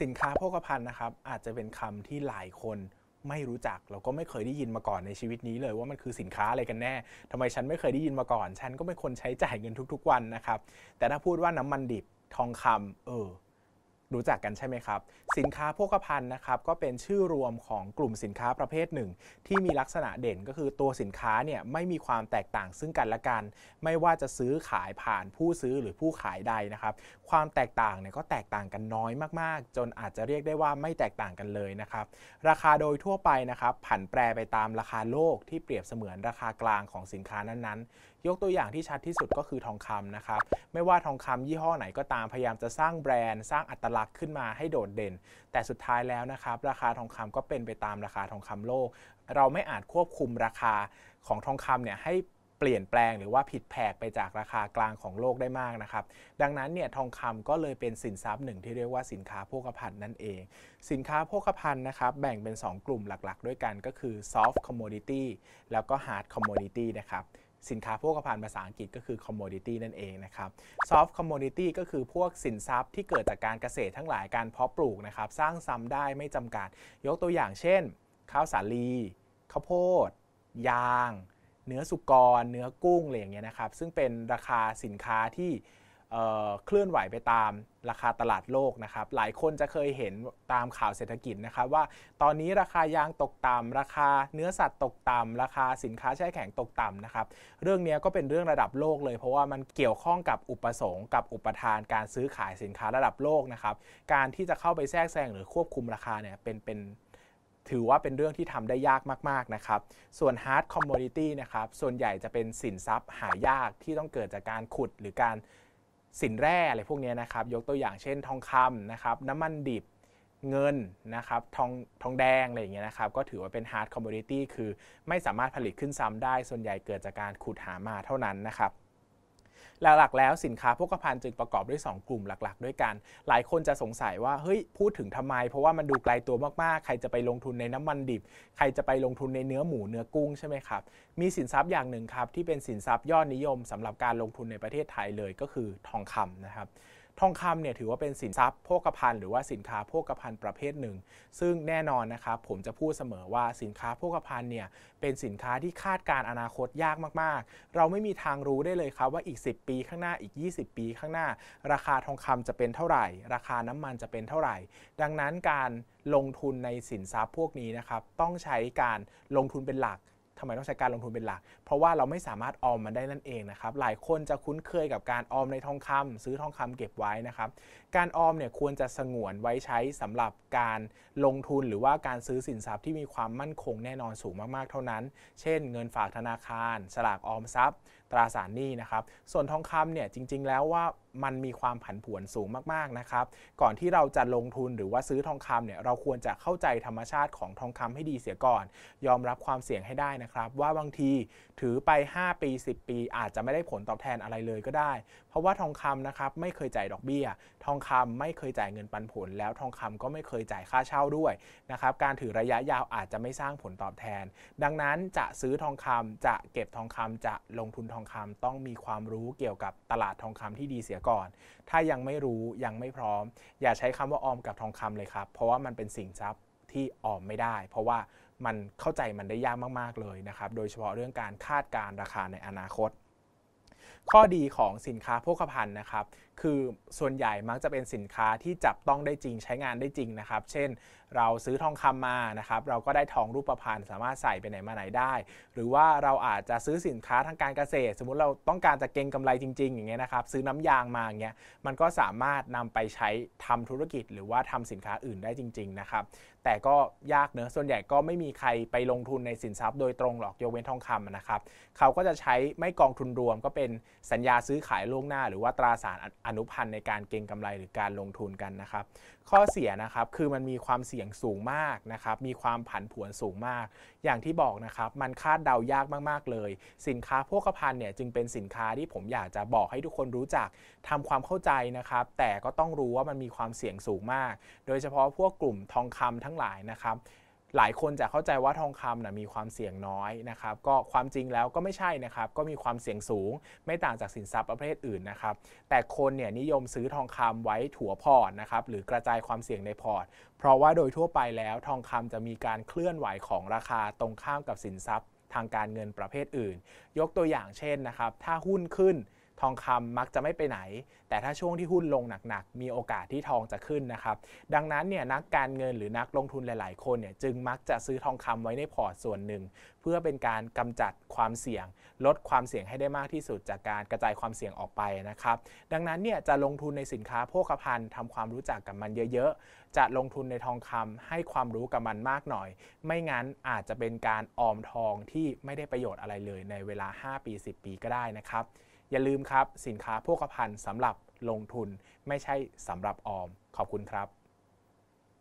สินค้าโภคภัณฑ์นะครับอาจจะเป็นคำที่หลายคนไม่รู้จักเราก็ไม่เคยได้ยินมาก่อนในชีวิตนี้เลย ว่ามันคือสินค้าอะไรกันแน่ทำไมฉันไม่เคยได้ยินมาก่อน ฉันก็เป็นคนใช้จ่ายเงินทุกๆวันนะครับแต่ถ้าพูดว่าน้ำมันดิบทองคำเออ รู้จักกันใช่ไหมครับ สินค้าโภคภัณฑ์นะครับก็เป็นชื่อรวมของกลุ่มสินค้าประเภทหนึ่ง ที่มีลักษณะเด่นก็คือตัวสินค้าเนี่ยไม่มีความแตกต่างซึ่งกันและกัน ไม่ว่าจะซื้อขายผ่านผู้ซื้อหรือผู้ขายใดนะครับ ความแตกต่างเนี่ยก็แตกต่างกันน้อยมากๆ จนอาจจะเรียกได้ว่าไม่แตกต่างกันเลยนะครับ ราคาโดยทั่วไปนะครับผันแปรไปตามราคาโลกที่เปรียบเสมือนราคากลางของสินค้านั้นๆ ยกตัวอย่างที่ชัดที่สุดก็คือทองคำนะครับ ไม่ว่าทองคำยี่ห้อไหนก็ตามพยายามจะสร้างแบรนด์ สร้างอัตลักษณ์ขึ้นมาให้โดดเด่น แต่สุดท้ายแล้วนะครับ ราคาทองคำก็เป็นไปตามราคาทองคำโลก เราไม่อาจควบคุมราคาของทองคำเนี่ยให้เปลี่ยนแปลงหรือว่าผิดแผกไปจากราคากลางของโลกได้มากนะครับ ดังนั้นเนี่ยทองคำก็เลยเป็นสินทรัพย์หนึ่งที่เรียกว่าสินค้าโภคภัณฑ์นั่นเอง สินค้าโภคภัณฑ์นะครับแบ่งเป็น 2 กลุ่มหลักๆ ด้วยกันก็คือ soft commodity แล้วก็ hard commodity นะครับ สินค้าโภคภัณฑ์ภาษาอังกฤษก็คือ commodity นั่นเองนะครับ soft commodity ก็คือพวกสินทรัพย์ที่เกิดจากการเกษตรทั้งหลายการเพาะปลูกนะครับ สร้างซ้ำได้ไม่จำกัด ยกตัวอย่างเช่น ข้าวสาลีข้าวโพด ยาง เนื้อสุกร เนื้อกุ้งอะไรอย่างเงี้ยนะครับ ซึ่งเป็นราคาสินค้าที่ เคลื่อนไหวไปตามราคาตลาดโลกนะครับ หลายคนจะเคยเห็นตามข่าวเศรษฐกิจนะครับว่าตอนนี้ราคายางตกต่ำราคาเนื้อสัตว์ตกต่ำราคาสินค้าแช่แข็งตกต่ำนะครับ เรื่องนี้ก็เป็นเรื่องระดับโลกเลย เพราะว่ามันเกี่ยวข้องกับอุปสงค์กับอุปทานการซื้อขายสินค้าระดับโลกนะครับ การที่จะเข้าไปแทรกแซงหรือควบคุมราคาเนี่ยเป็นเป็นถือว่าเป็นเรื่องที่ทำได้ยากมาก ๆ นะครับ ส่วน hard commodity นะครับ ส่วนใหญ่จะเป็นสินทรัพย์หายากที่ต้องเกิดจากการขุดหรือการ สินแร่อะไรพวกนี้นะครับ ยกตัวอย่างเช่นทองคำนะครับ น้ำมันดิบเงินนะครับทองทองแดงอะไรอย่างเงี้ยนะครับ ก็ถือว่าเป็น hard commodity คือไม่สามารถผลิตขึ้นซ้ำได้ส่วนใหญ่เกิดจากการขุดหามาเท่านั้นนะครับ หลักๆแล้วสินค้าโภคภัณฑ์จึงประกอบด้วย 2 กลุ่มหลักๆ ด้วยกัน หลายคนจะสงสัยว่าเฮ้ยพูดถึงทำไม เพราะว่ามันดูไกลตัวมากๆ ใครจะไปลงทุนในน้ำมันดิบ ใครจะไปลงทุนในเนื้อหมูเนื้อกุ้งใช่ไหมครับมีสินทรัพย์อย่างหนึ่งครับที่เป็นสินทรัพย์ยอดนิยมสำหรับการลงทุนในประเทศไทยเลยก็คือทองคำนะครับ ทองคำเนี่ยถือว่าเป็นสินทรัพย์โภคภัณฑ์หรือว่าสินค้าโภคภัณฑ์ประเภทหนึ่ง ซึ่งแน่นอนนะครับผมจะพูดเสมอว่าสินค้าโภคภัณฑ์เนี่ยเป็นสินค้าที่คาดการอนาคตยากมากๆ เราไม่มีทางรู้ได้เลยครับว่าอีก 10 ปีข้างหน้าอีก 20 ปีข้างหน้า ราคาทองคำจะเป็นเท่าไหร่ ราคาน้ำมันจะเป็นเท่าไหร่ ดังนั้นการลงทุนในสินทรัพย์พวกนี้นะครับต้องใช้การลงทุนเป็นหลัก ทำไมต้องใช้การลงทุนเป็นหลัก เพราะว่าเราไม่สามารถออมมันได้นั่นเองนะครับ หลายคนจะคุ้นเคยกับการออมในทองคำซื้อทองคำเก็บไว้นะครับ การออมเนี่ยควรจะสงวนไว้ใช้สำหรับการลงทุนหรือว่าการซื้อสินทรัพย์ที่มีความมั่นคงแน่นอนสูงมากๆเท่านั้น เช่น เงินฝากธนาคาร สลากออมทรัพย์ ตราสารหนี้นะครับ ส่วนทองคำเนี่ยจริง ๆ แล้วว่ามันมีความผันผวนสูงมากๆนะครับ ก่อนที่เราจะลงทุนหรือว่าซื้อทองคำเนี่ยเราควรจะเข้าใจธรรมชาติของทองคำให้ดีเสียก่อน ยอมรับความเสี่ยงให้ได้นะครับ ว่าบางทีถือไป 5 ปี 10 ปี อาจจะไม่ได้ผลตอบแทนอะไรเลยก็ได้ เพราะว่าทองคำนะครับไม่เคยจ่ายดอกเบี้ย ทองคำไม่เคยจ่ายเงินปันผล แล้วทองคำก็ไม่เคยจ่ายค่าเช่าด้วยนะครับการถือระยะยาวอาจจะไม่สร้างผลตอบแทน ดังนั้นจะซื้อทองคำจะเก็บทองคำจะลงทุนทององคำต้องมีความรู้เกี่ยวกับตลาดทองคำที่ดีเสียก่อน ถ้ายังไม่รู้ยังไม่พร้อม อย่าใช้คำว่าออมกับทองคำเลยครับ เพราะว่ามันเป็นสินทรัพย์ที่ออมไม่ได้ เพราะว่ามันเข้าใจมันได้ยากมากๆเลยนะครับ โดยเฉพาะเรื่องการคาดการราคาในอนาคต ข้อดีของสินค้าโภคภัณฑ์นะครับ คือส่วนใหญ่มักจะเป็นสินค้าที่จับต้องได้จริงใช้งานได้จริงนะครับ เช่น เราซื้อทองคำมานะครับ เราก็ได้ทองรูปพรรณสามารถใส่ไปไหนมาไหนได้ หรือว่าเราอาจจะซื้อสินค้าทางการเกษตร สมมุติเราต้องการจะเก็งกำไรจริง ๆ อย่างเงี้ยนะครับ ซื้อน้ำยางมาอย่างเงี้ยมันก็สามารถนำไปใช้ทำธุรกิจ หรือว่าทำสินค้าอื่นได้จริง ๆ นะครับ แต่ก็ยากเนอะส่วนใหญ่ก็ไม่มีใครไปลงทุนในสินทรัพย์โดยตรงหรอกยกเว้นทองคำนะครับเขาก็จะใช้ไม่กองทุนรวมก็เป็นสัญญาซื้อขายล่วงหน้า หรือว่าตราสารอนุพันธ์ในการเก็งกำไรหรือการลงทุนกันนะครับ ข้อเสียนะครับคือมันมีความเสี่ยงสูงมากนะครับ มีความผันผวนสูงมาก อย่างที่บอกนะครับมันคาดเดายากมากๆเลย สินค้าโภคภัณฑ์เนี่ยจึงเป็นสินค้าที่ผมอยากจะบอกให้ทุกคนรู้จักทำความเข้าใจนะครับ แต่ก็ต้องรู้ว่ามันมีความเสี่ยงสูงมาก โดยเฉพาะพวกกลุ่มทองคำทั้งหลายนะครับ หลายคนจะเข้าใจว่าทองคำนะมีความเสี่ยงน้อยนะครับ ก็ความจริงแล้วก็ไม่ใช่นะครับ ก็มีความเสี่ยงสูง ไม่ต่างจากสินทรัพย์ประเภทอื่นนะครับ แต่คนเนี่ยนิยมซื้อทองคำไว้ถัวพอร์ตนะครับ หรือกระจายความเสี่ยงในพอร์ต เพราะว่าโดยทั่วไปแล้วทองคำจะมีการเคลื่อนไหวของราคาตรงข้ามกับสินทรัพย์ ทางการเงินประเภทอื่น ยกตัวอย่างเช่นนะครับ ถ้าหุ้นขึ้น ทองคำมักจะไม่ไปไหน แต่ถ้าช่วงที่หุ้นลงหนักๆ มีโอกาสที่ทองจะขึ้นนะครับ ดังนั้นเนี่ยนักการเงินหรือนักลงทุนหลายๆ คนเนี่ยจึงมักจะซื้อทองคำไว้ในพอร์ตส่วนหนึ่ง เพื่อเป็นการกำจัดความเสี่ยง ลดความเสี่ยงให้ได้มากที่สุดจากการกระจายความเสี่ยงออกไปนะครับ ดังนั้นเนี่ยจะลงทุนในสินค้าโภคภัณฑ์ทำความรู้จักกับมันเยอะๆ จะลงทุนในทองคำให้ความรู้กับมันมากหน่อย ไม่งั้นอาจจะเป็นการออมทองที่ไม่ได้ประโยชน์อะไรเลยในเวลา 5 ปี 10 ปีก็ได้นะครับ อย่าลืมครับ สินค้าโภคภัณฑ์สำหรับลงทุนไม่ใช่สำหรับออม ขอบคุณครับ